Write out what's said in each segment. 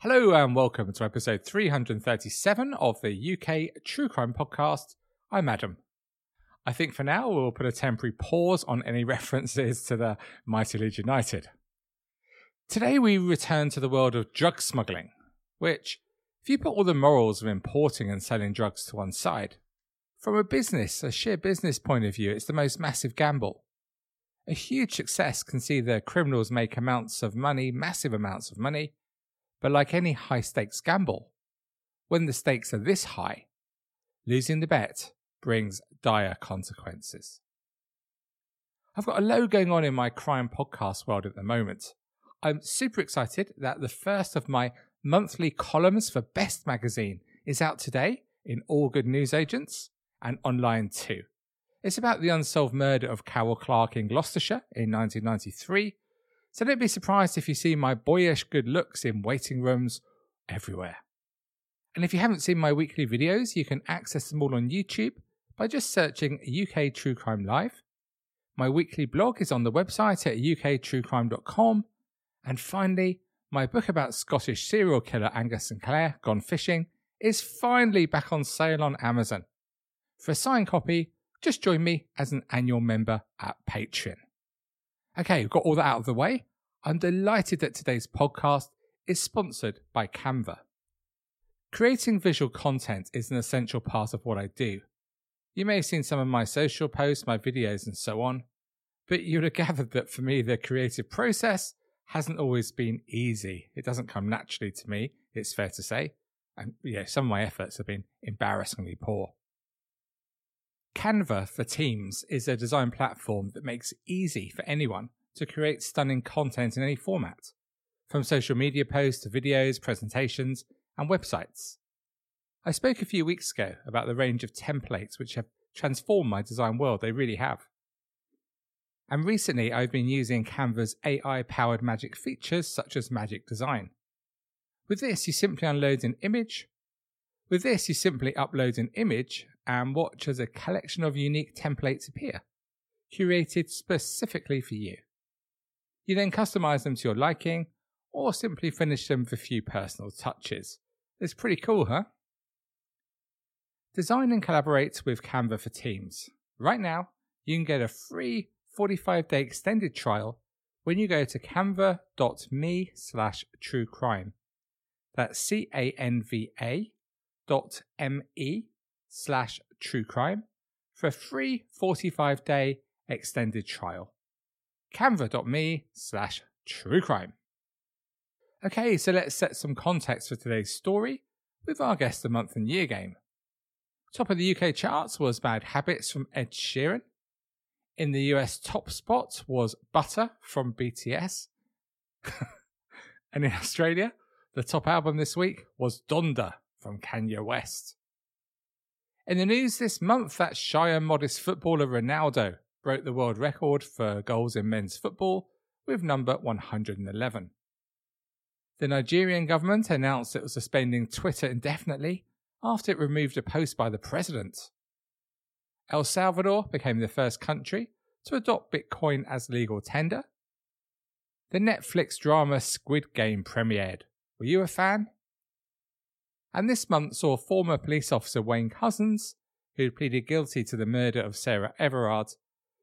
Hello and welcome to episode 337 of the UK True Crime Podcast. I'm Adam. I think for now we'll put a temporary pause on any references to the Mighty Leeds United. Today we return to the world of drug smuggling, which, if you put all the morals of importing and selling drugs to one side, from a business, a sheer business point of view, it's the most massive gamble. A huge success can see the criminals make amounts of money, massive amounts of money, but like any high stakes gamble, when the stakes are this high, losing the bet brings dire consequences. I've got a load going on in my crime podcast world at the moment. I'm super excited that the first of my monthly columns for Best Magazine is out today in all good newsagents and online too. It's about the unsolved murder of Carol Clark in Gloucestershire in 1993 so don't be surprised if you see my boyish good looks in waiting rooms everywhere. And if you haven't seen my weekly videos, you can access them all on YouTube by just searching UK True Crime Live. My weekly blog is on the website at uktruecrime.com. And finally, my book about Scottish serial killer Angus Sinclair, Gone Fishing, is finally back on sale on Amazon. For a signed copy, just join me as an annual member at Patreon. Okay, we've got all that out of the way. I'm delighted that today's podcast is sponsored by Canva. Creating visual content is an essential part of what I do. You may have seen some of my social posts, my videos, and so on, but you'd have gathered that for me, the creative process hasn't always been easy. It doesn't come naturally to me, it's fair to say. And yeah, some of my efforts have been embarrassingly poor. Canva for Teams is a design platform that makes it easy for anyone to create stunning content in any format, from social media posts to videos, presentations, and websites. I spoke a few weeks ago about the range of templates which have transformed my design world, they really have. And recently I've been using Canva's AI powered magic features such as magic design. With this, you simply unload an image. With this, you simply upload an image and watch as a collection of unique templates appear, curated specifically for you. You then customize them to your liking, or simply finish them with a few personal touches. It's pretty cool, huh? Design and collaborate with Canva for Teams. Right now, you can get a free 45 day extended trial when you go to canva.me slash true crime. That's C A N V A dot M E slash true crime for a free 45 day extended trial. Canva.me slash true crime. Okay, so let's set some context for today's story with our guest the month and year game. Top of the UK charts was Bad Habits from Ed Sheeran. In the US, top spot was Butter from BTS. and in Australia, the top album this week was Donda from Kanye West. In the news this month, that and modest footballer Ronaldo broke the world record for goals in men's football with number 111. The Nigerian government announced it was suspending Twitter indefinitely after it removed a post by the president. El Salvador became the first country to adopt Bitcoin as legal tender. The Netflix drama Squid Game premiered. Were you a fan? And this month saw former police officer Wayne Couzens, who pleaded guilty to the murder of Sarah Everard,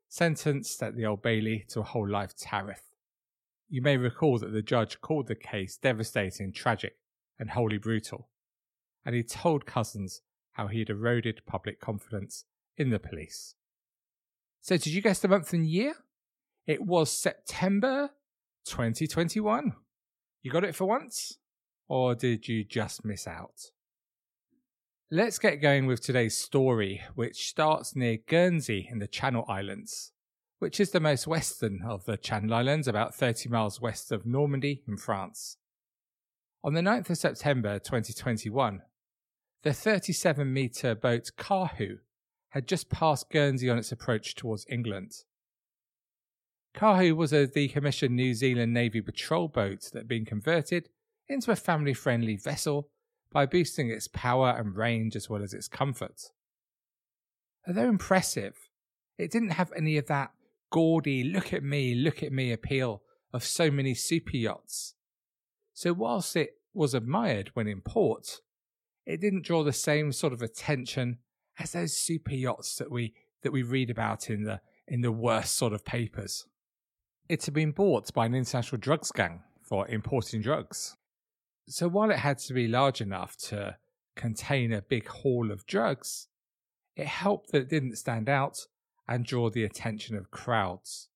sentenced at the Old Bailey to a whole life tariff. You may recall that the judge called the case devastating, tragic, and wholly brutal, and he told Cousins how he had eroded public confidence in the police. So, did you guess the month and year? It was September 2021. You got it for once? Or did you just miss out? Let's get going with today's story, which starts near Guernsey in the Channel Islands, which is the most western of the Channel Islands, about 30 miles west of Normandy in France. On the 9th of September 2021, the 37 metre boat Kahu had just passed Guernsey on its approach towards England. Kahu was a decommissioned New Zealand Navy patrol boat that had been converted into a family friendly vessel by boosting its power and range as well as its comfort. Although impressive, it didn't have any of that gaudy, look at me, look at me appeal of so many super yachts. So, whilst it was admired when in port, it didn't draw the same sort of attention as those super yachts that we that we read about in the in the worst sort of papers. It had been bought by an international drugs gang for importing drugs. So while it had to be large enough to contain a big haul of drugs, it helped that it didn't stand out and draw the attention of crowds.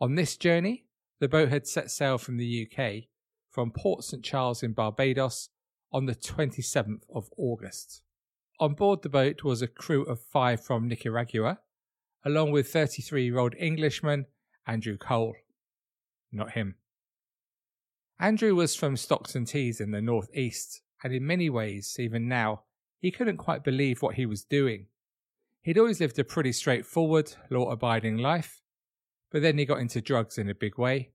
On this journey, the boat had set sail from the UK from Port St Charles in Barbados on the 27th of August. On board the boat was a crew of five from Nicaragua, along with 33 year old Englishman Andrew Cole. Not him. Andrew was from Stockton Tees in the northeast, and in many ways, even now, he couldn't quite believe what he was doing. He'd always lived a pretty straightforward, law abiding life, but then he got into drugs in a big way.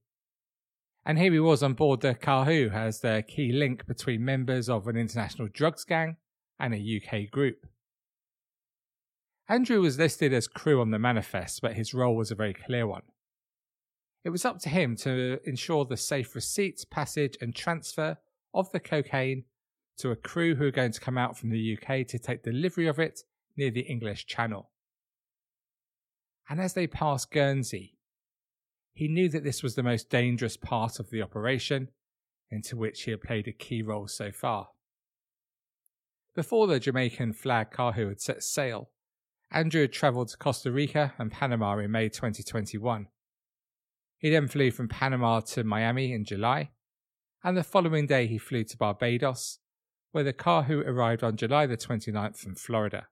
And here he was on board the Kahu as the key link between members of an international drugs gang and a UK group. Andrew was listed as crew on the manifest, but his role was a very clear one. It was up to him to ensure the safe receipt, passage, and transfer of the cocaine to a crew who were going to come out from the UK to take delivery of it near the English Channel. And as they passed Guernsey, he knew that this was the most dangerous part of the operation, into which he had played a key role so far. Before the Jamaican flag Kahu had set sail, Andrew had travelled to Costa Rica and Panama in May 2021 he then flew from Panama to Miami in July, and the following day he flew to Barbados, where the Kahu arrived on July the 29th from Florida.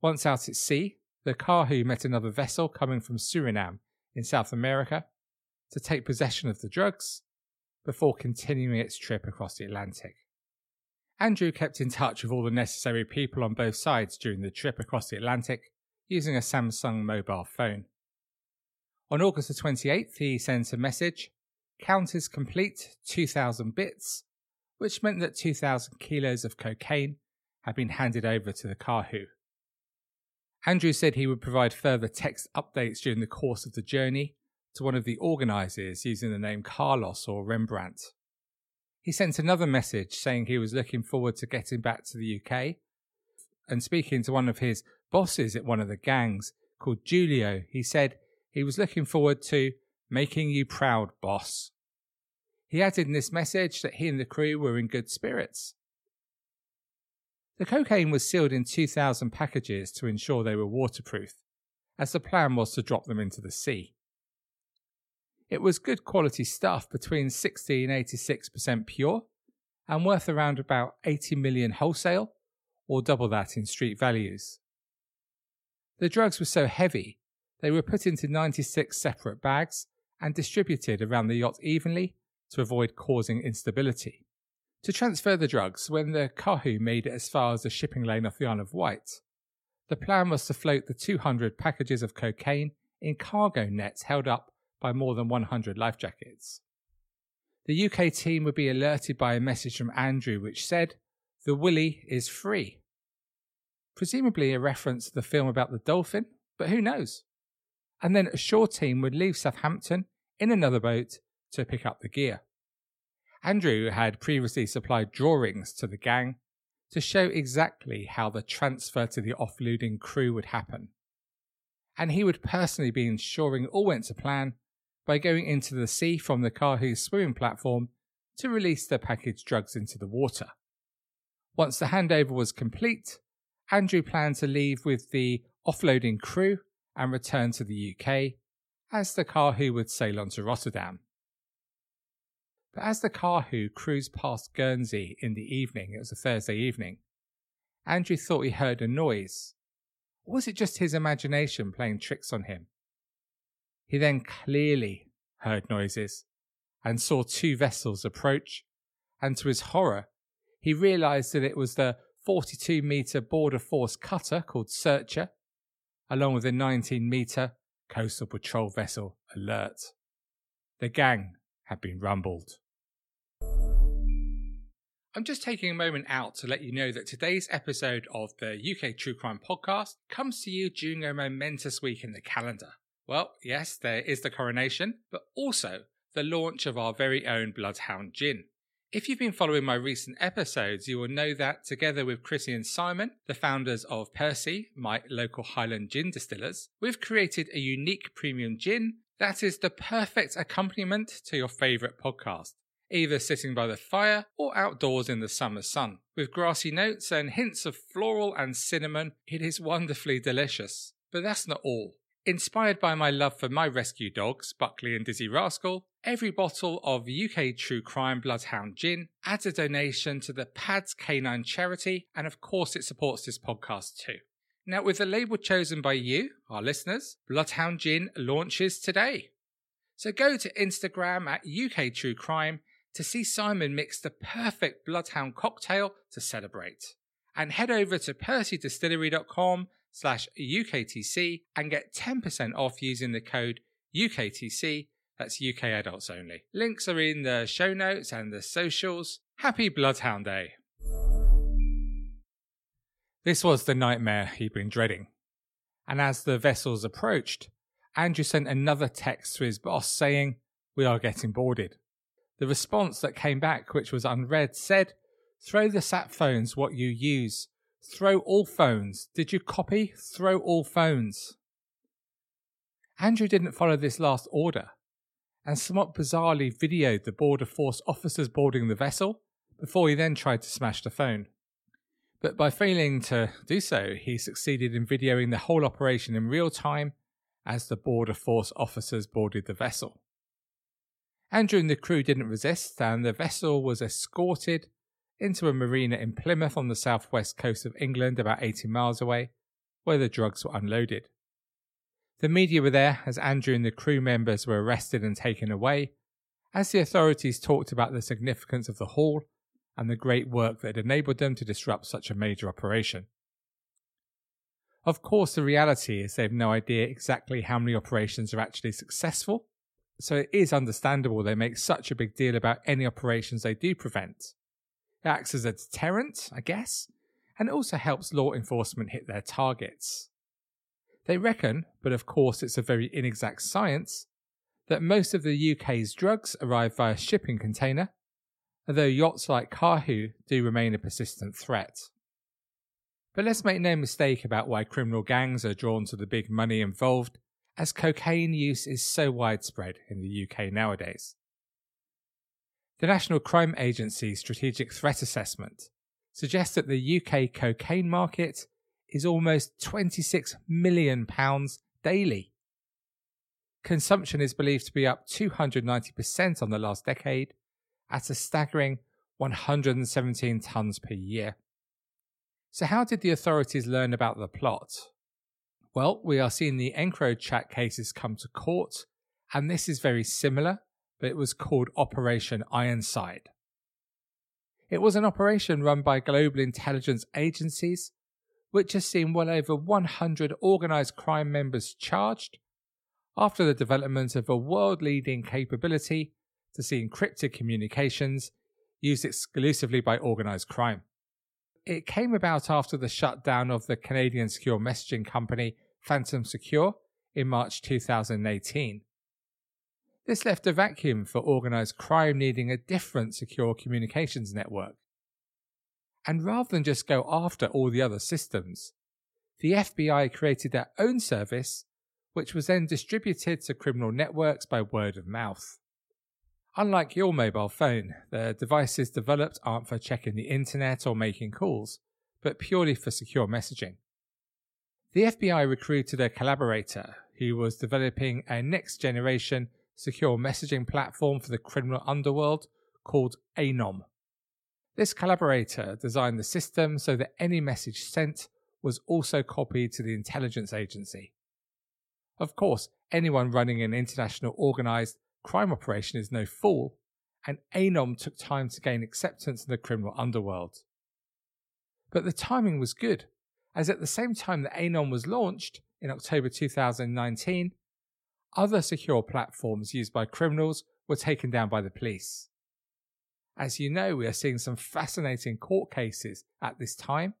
Once out at sea, the Kahu met another vessel coming from Suriname in South America to take possession of the drugs before continuing its trip across the Atlantic. Andrew kept in touch with all the necessary people on both sides during the trip across the Atlantic using a Samsung mobile phone. On August the 28th, he sent a message Count is complete 2,000 bits, which meant that 2,000 kilos of cocaine had been handed over to the Kahu. Andrew said he would provide further text updates during the course of the journey to one of the organisers using the name Carlos or Rembrandt. He sent another message saying he was looking forward to getting back to the UK and speaking to one of his bosses at one of the gangs called Julio. He said he was looking forward to making you proud, boss. He added in this message that he and the crew were in good spirits. The cocaine was sealed in 2,000 packages to ensure they were waterproof, as the plan was to drop them into the sea. It was good quality stuff between 60 and 86% pure and worth around about 80 million wholesale or double that in street values. The drugs were so heavy they were put into 96 separate bags and distributed around the yacht evenly to avoid causing instability. To transfer the drugs, when the Kahu made it as far as the shipping lane off the Isle of Wight, the plan was to float the 200 packages of cocaine in cargo nets held up by more than 100 life jackets. The UK team would be alerted by a message from Andrew which said, The Willie is free. Presumably a reference to the film about the dolphin, but who knows? And then a shore team would leave Southampton in another boat to pick up the gear. Andrew had previously supplied drawings to the gang to show exactly how the transfer to the offloading crew would happen. And he would personally be ensuring all went to plan by going into the sea from the Kahu's swimming platform to release the packaged drugs into the water. Once the handover was complete, Andrew planned to leave with the offloading crew and return to the UK as the Kahu would sail on to Rotterdam. But as the Kahu cruised past Guernsey in the evening, it was a Thursday evening, Andrew thought he heard a noise. Or was it just his imagination playing tricks on him? He then clearly heard noises and saw two vessels approach, and to his horror, he realised that it was the 42 metre border force cutter called Searcher, along with a 19 metre coastal patrol vessel Alert. The gang had been rumbled. I'm just taking a moment out to let you know that today's episode of the UK True Crime Podcast comes to you during a momentous week in the calendar. Well, yes, there is the coronation, but also the launch of our very own Bloodhound Gin. If you've been following my recent episodes, you will know that together with Chrissy and Simon, the founders of Persie, my local Highland gin distillers, we've created a unique premium gin that is the perfect accompaniment to your favourite podcast either sitting by the fire or outdoors in the summer sun. With grassy notes and hints of floral and cinnamon, it is wonderfully delicious. But that's not all. Inspired by my love for my rescue dogs, Buckley and Dizzy Rascal, every bottle of UK True Crime Bloodhound Gin adds a donation to the PADS Canine Charity, and of course, it supports this podcast too. Now, with the label chosen by you, our listeners, Bloodhound Gin launches today. So go to Instagram at UK True Crime to see Simon mix the perfect Bloodhound cocktail to celebrate. And head over to persiedistillery.com slash UKTC and get 10% off using the code UKTC. That's UK adults only. Links are in the show notes and the socials. Happy Bloodhound Day. This was the nightmare he'd been dreading. And as the vessels approached, Andrew sent another text to his boss saying, We are getting boarded. The response that came back, which was unread, said, Throw the sat phones what you use. Throw all phones. Did you copy? Throw all phones. Andrew didn't follow this last order and somewhat bizarrely videoed the border force officers boarding the vessel before he then tried to smash the phone. But by failing to do so, he succeeded in videoing the whole operation in real time as the border force officers boarded the vessel. Andrew and the crew didn't resist, and the vessel was escorted into a marina in Plymouth on the southwest coast of England, about 80 miles away, where the drugs were unloaded. The media were there as Andrew and the crew members were arrested and taken away, as the authorities talked about the significance of the haul and the great work that had enabled them to disrupt such a major operation. Of course, the reality is they have no idea exactly how many operations are actually successful, so it is understandable they make such a big deal about any operations they do prevent. Acts as a deterrent, I guess, and also helps law enforcement hit their targets. They reckon, but of course it's a very inexact science, that most of the UK's drugs arrive via shipping container, although yachts like Kahu do remain a persistent threat. But let's make no mistake about why criminal gangs are drawn to the big money involved as cocaine use is so widespread in the UK nowadays. The National Crime Agency's Strategic Threat Assessment suggests that the UK cocaine market is almost £26 million daily. Consumption is believed to be up 290% on the last decade at a staggering 117 tonnes per year. So, how did the authorities learn about the plot? Well, we are seeing the EncroChat cases come to court, and this is very similar, but it was called Operation Ironside. It was an operation run by global intelligence agencies, which has seen well over 100 organised crime members charged after the development of a world leading capability to see encrypted communications used exclusively by organised crime. It came about after the shutdown of the Canadian secure messaging company Phantom Secure in March 2018. This left a vacuum for organised crime needing a different secure communications network. And rather than just go after all the other systems, the FBI created their own service, which was then distributed to criminal networks by word of mouth. Unlike your mobile phone, the devices developed aren't for checking the internet or making calls, but purely for secure messaging. The FBI recruited a collaborator who was developing a next generation secure messaging platform for the criminal underworld called ANOM. This collaborator designed the system so that any message sent was also copied to the intelligence agency. Of course, anyone running an international organized crime operation is no fool, and Anom took time to gain acceptance in the criminal underworld. But the timing was good, as at the same time that Anom was launched in October 2019, other secure platforms used by criminals were taken down by the police. As you know, we are seeing some fascinating court cases at this time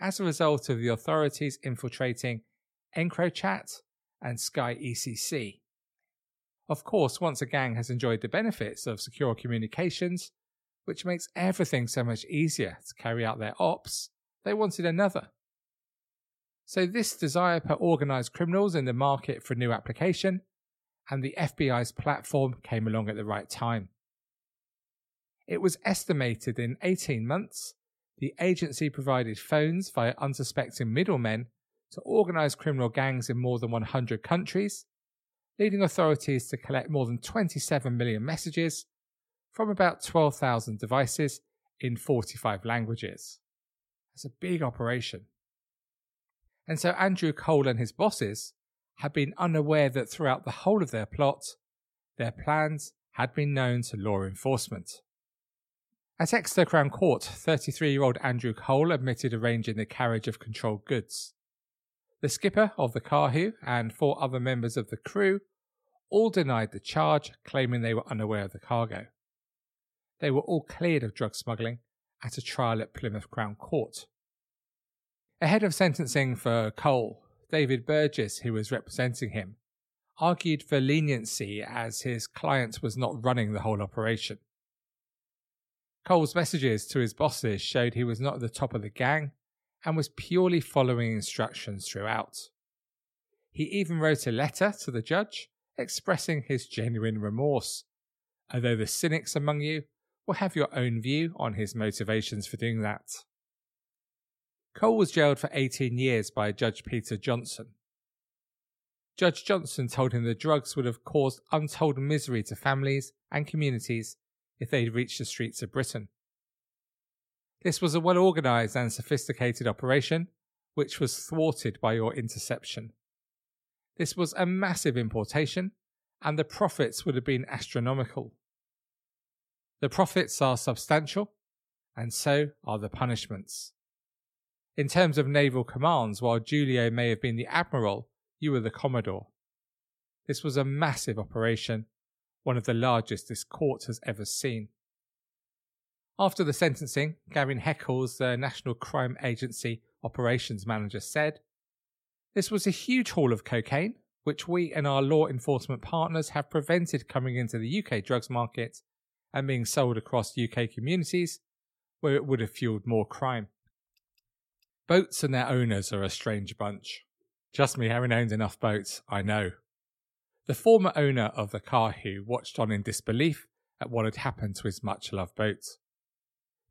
as a result of the authorities infiltrating EncroChat and Sky ECC. Of course, once a gang has enjoyed the benefits of secure communications, which makes everything so much easier to carry out their ops, they wanted another. So, this desire per organised criminals in the market for a new application, and the FBI's platform came along at the right time. It was estimated in 18 months, the agency provided phones via unsuspecting middlemen to organised criminal gangs in more than 100 countries, leading authorities to collect more than 27 million messages from about 12,000 devices in 45 languages. That's a big operation. And so Andrew Cole and his bosses had been unaware that throughout the whole of their plot, their plans had been known to law enforcement. At Exeter Crown Court, 33 year old Andrew Cole admitted arranging the carriage of controlled goods. The skipper of the Kahu and four other members of the crew all denied the charge, claiming they were unaware of the cargo. They were all cleared of drug smuggling at a trial at Plymouth Crown Court. Ahead of sentencing for Cole, David Burgess, who was representing him, argued for leniency as his client was not running the whole operation. Cole's messages to his bosses showed he was not at the top of the gang and was purely following instructions throughout. He even wrote a letter to the judge expressing his genuine remorse, although the cynics among you will have your own view on his motivations for doing that. Cole was jailed for 18 years by Judge Peter Johnson. Judge Johnson told him the drugs would have caused untold misery to families and communities if they would reached the streets of Britain. This was a well organised and sophisticated operation, which was thwarted by your interception. This was a massive importation, and the profits would have been astronomical. The profits are substantial, and so are the punishments. In terms of naval commands, while Julio may have been the admiral, you were the commodore. This was a massive operation, one of the largest this court has ever seen. After the sentencing, Gavin Heckles, the National Crime Agency operations manager, said, This was a huge haul of cocaine, which we and our law enforcement partners have prevented coming into the UK drugs market and being sold across UK communities where it would have fueled more crime. Boats and their owners are a strange bunch. Just me having owned enough boats, I know. The former owner of the Kahu watched on in disbelief at what had happened to his much loved boat.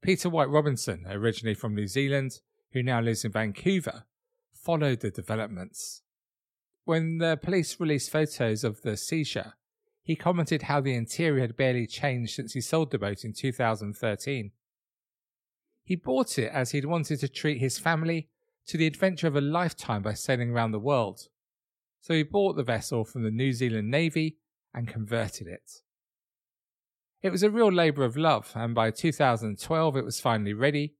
Peter White Robinson, originally from New Zealand, who now lives in Vancouver, followed the developments. When the police released photos of the seizure, he commented how the interior had barely changed since he sold the boat in 2013. He bought it as he'd wanted to treat his family to the adventure of a lifetime by sailing around the world so he bought the vessel from the New Zealand Navy and converted it. It was a real labour of love, and by 2012 it was finally ready,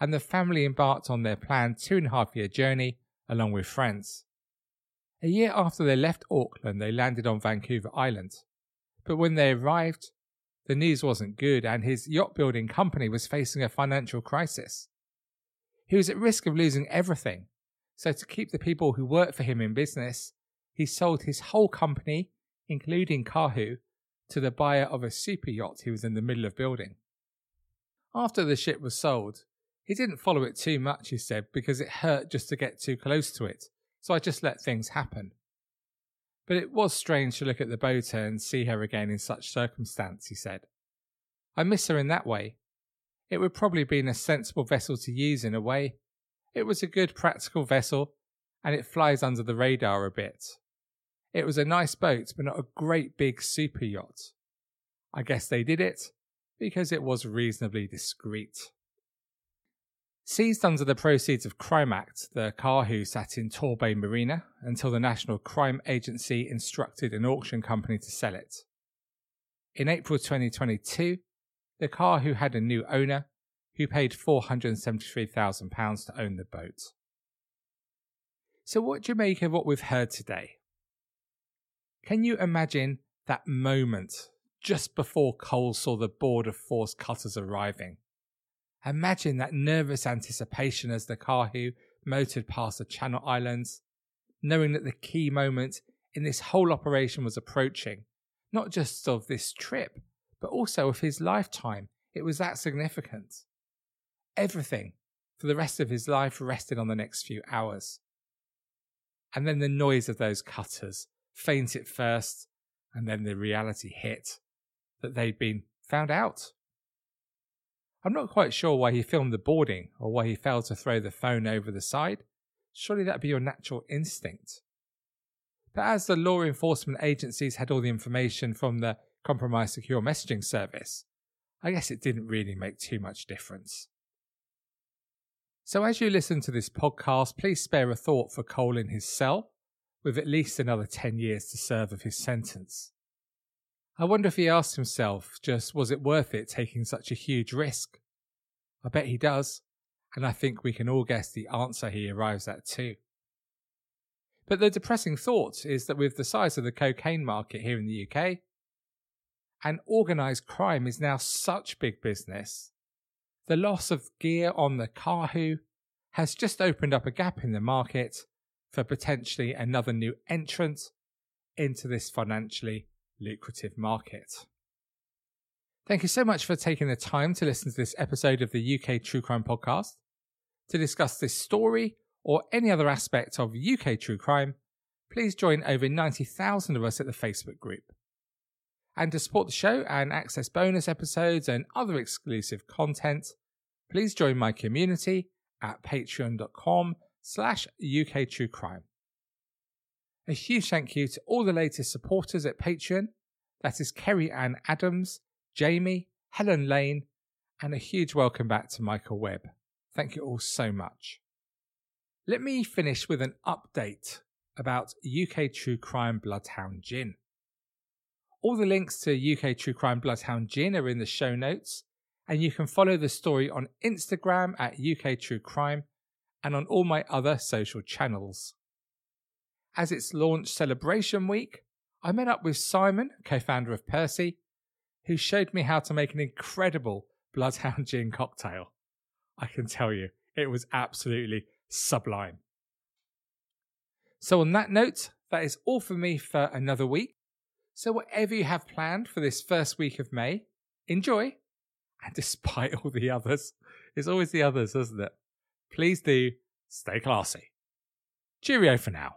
and the family embarked on their planned two and a half year journey along with friends. A year after they left Auckland, they landed on Vancouver Island. But when they arrived, the news wasn't good, and his yacht building company was facing a financial crisis. He was at risk of losing everything, so to keep the people who worked for him in business, he sold his whole company, including Kahu, to the buyer of a super yacht he was in the middle of building. After the ship was sold, he didn't follow it too much, he said, because it hurt just to get too close to it, so I just let things happen. But it was strange to look at the boat and see her again in such circumstance, he said. I miss her in that way. It would probably have been a sensible vessel to use in a way. It was a good practical vessel, and it flies under the radar a bit. It was a nice boat, but not a great big super yacht. I guess they did it because it was reasonably discreet. Seized under the proceeds of Crime Act, the Kahu sat in Torbay Marina until the National Crime Agency instructed an auction company to sell it. in April 2022, the Kahu had a new owner who paid £473,000 to own the boat. So, what do you make of what we've heard today? Can you imagine that moment just before Cole saw the Border Force cutters arriving? Imagine that nervous anticipation as the Kahu motored past the Channel Islands, knowing that the key moment in this whole operation was approaching, not just of this trip, but also of his lifetime. It was that significant. Everything for the rest of his life rested on the next few hours. And then the noise of those cutters, faint at first, and then the reality hit that they'd been found out. I'm not quite sure why he filmed the boarding or why he failed to throw the phone over the side. Surely that'd be your natural instinct. But as the law enforcement agencies had all the information from the compromised secure messaging service, I guess it didn't really make too much difference. So as you listen to this podcast, please spare a thought for Cole in his cell, with at least another 10 years to serve of his sentence. I wonder if he asked himself just was it worth it taking such a huge risk? I bet he does, and I think we can all guess the answer he arrives at too. But the depressing thought is that with the size of the cocaine market here in the UK, and organised crime is now such big business, the loss of gear on the Kahu has just opened up a gap in the market for potentially another new entrant into this financially lucrative market. Thank you so much for taking the time to listen to this episode of the UK True Crime Podcast. To discuss this story or any other aspect of UK true crime, please join over 90,000 of us at the Facebook group. And to support the show and access bonus episodes and other exclusive content, please join my community at patreon.com slash UK True Crime. A huge thank you to all the latest supporters at Patreon. That is Kerry Ann Adams, Jamie, Helen Lane, and a huge welcome back to Michael Webb. Thank you all so much. Let me finish with an update about UK True Crime Bloodhound Gin. All the links to UK True Crime Bloodhound Gin are in the show notes, and you can follow the story on Instagram at UK True Crime and on all my other social channels as its launch celebration week, I met up with Simon, co founder of Persie, who showed me how to make an incredible Bloodhound Gin cocktail. I can tell you, it was absolutely sublime. So, on that note, that is all for me for another week. So, whatever you have planned for this first week of May, enjoy. And despite all the others, it's always the others, isn't it? Please do stay classy. Cheerio for now.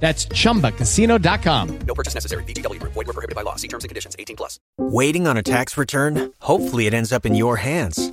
That's chumbacasino.com. No purchase necessary. Group. Void were prohibited by law. See terms and conditions. 18 plus. Waiting on a tax return? Hopefully it ends up in your hands.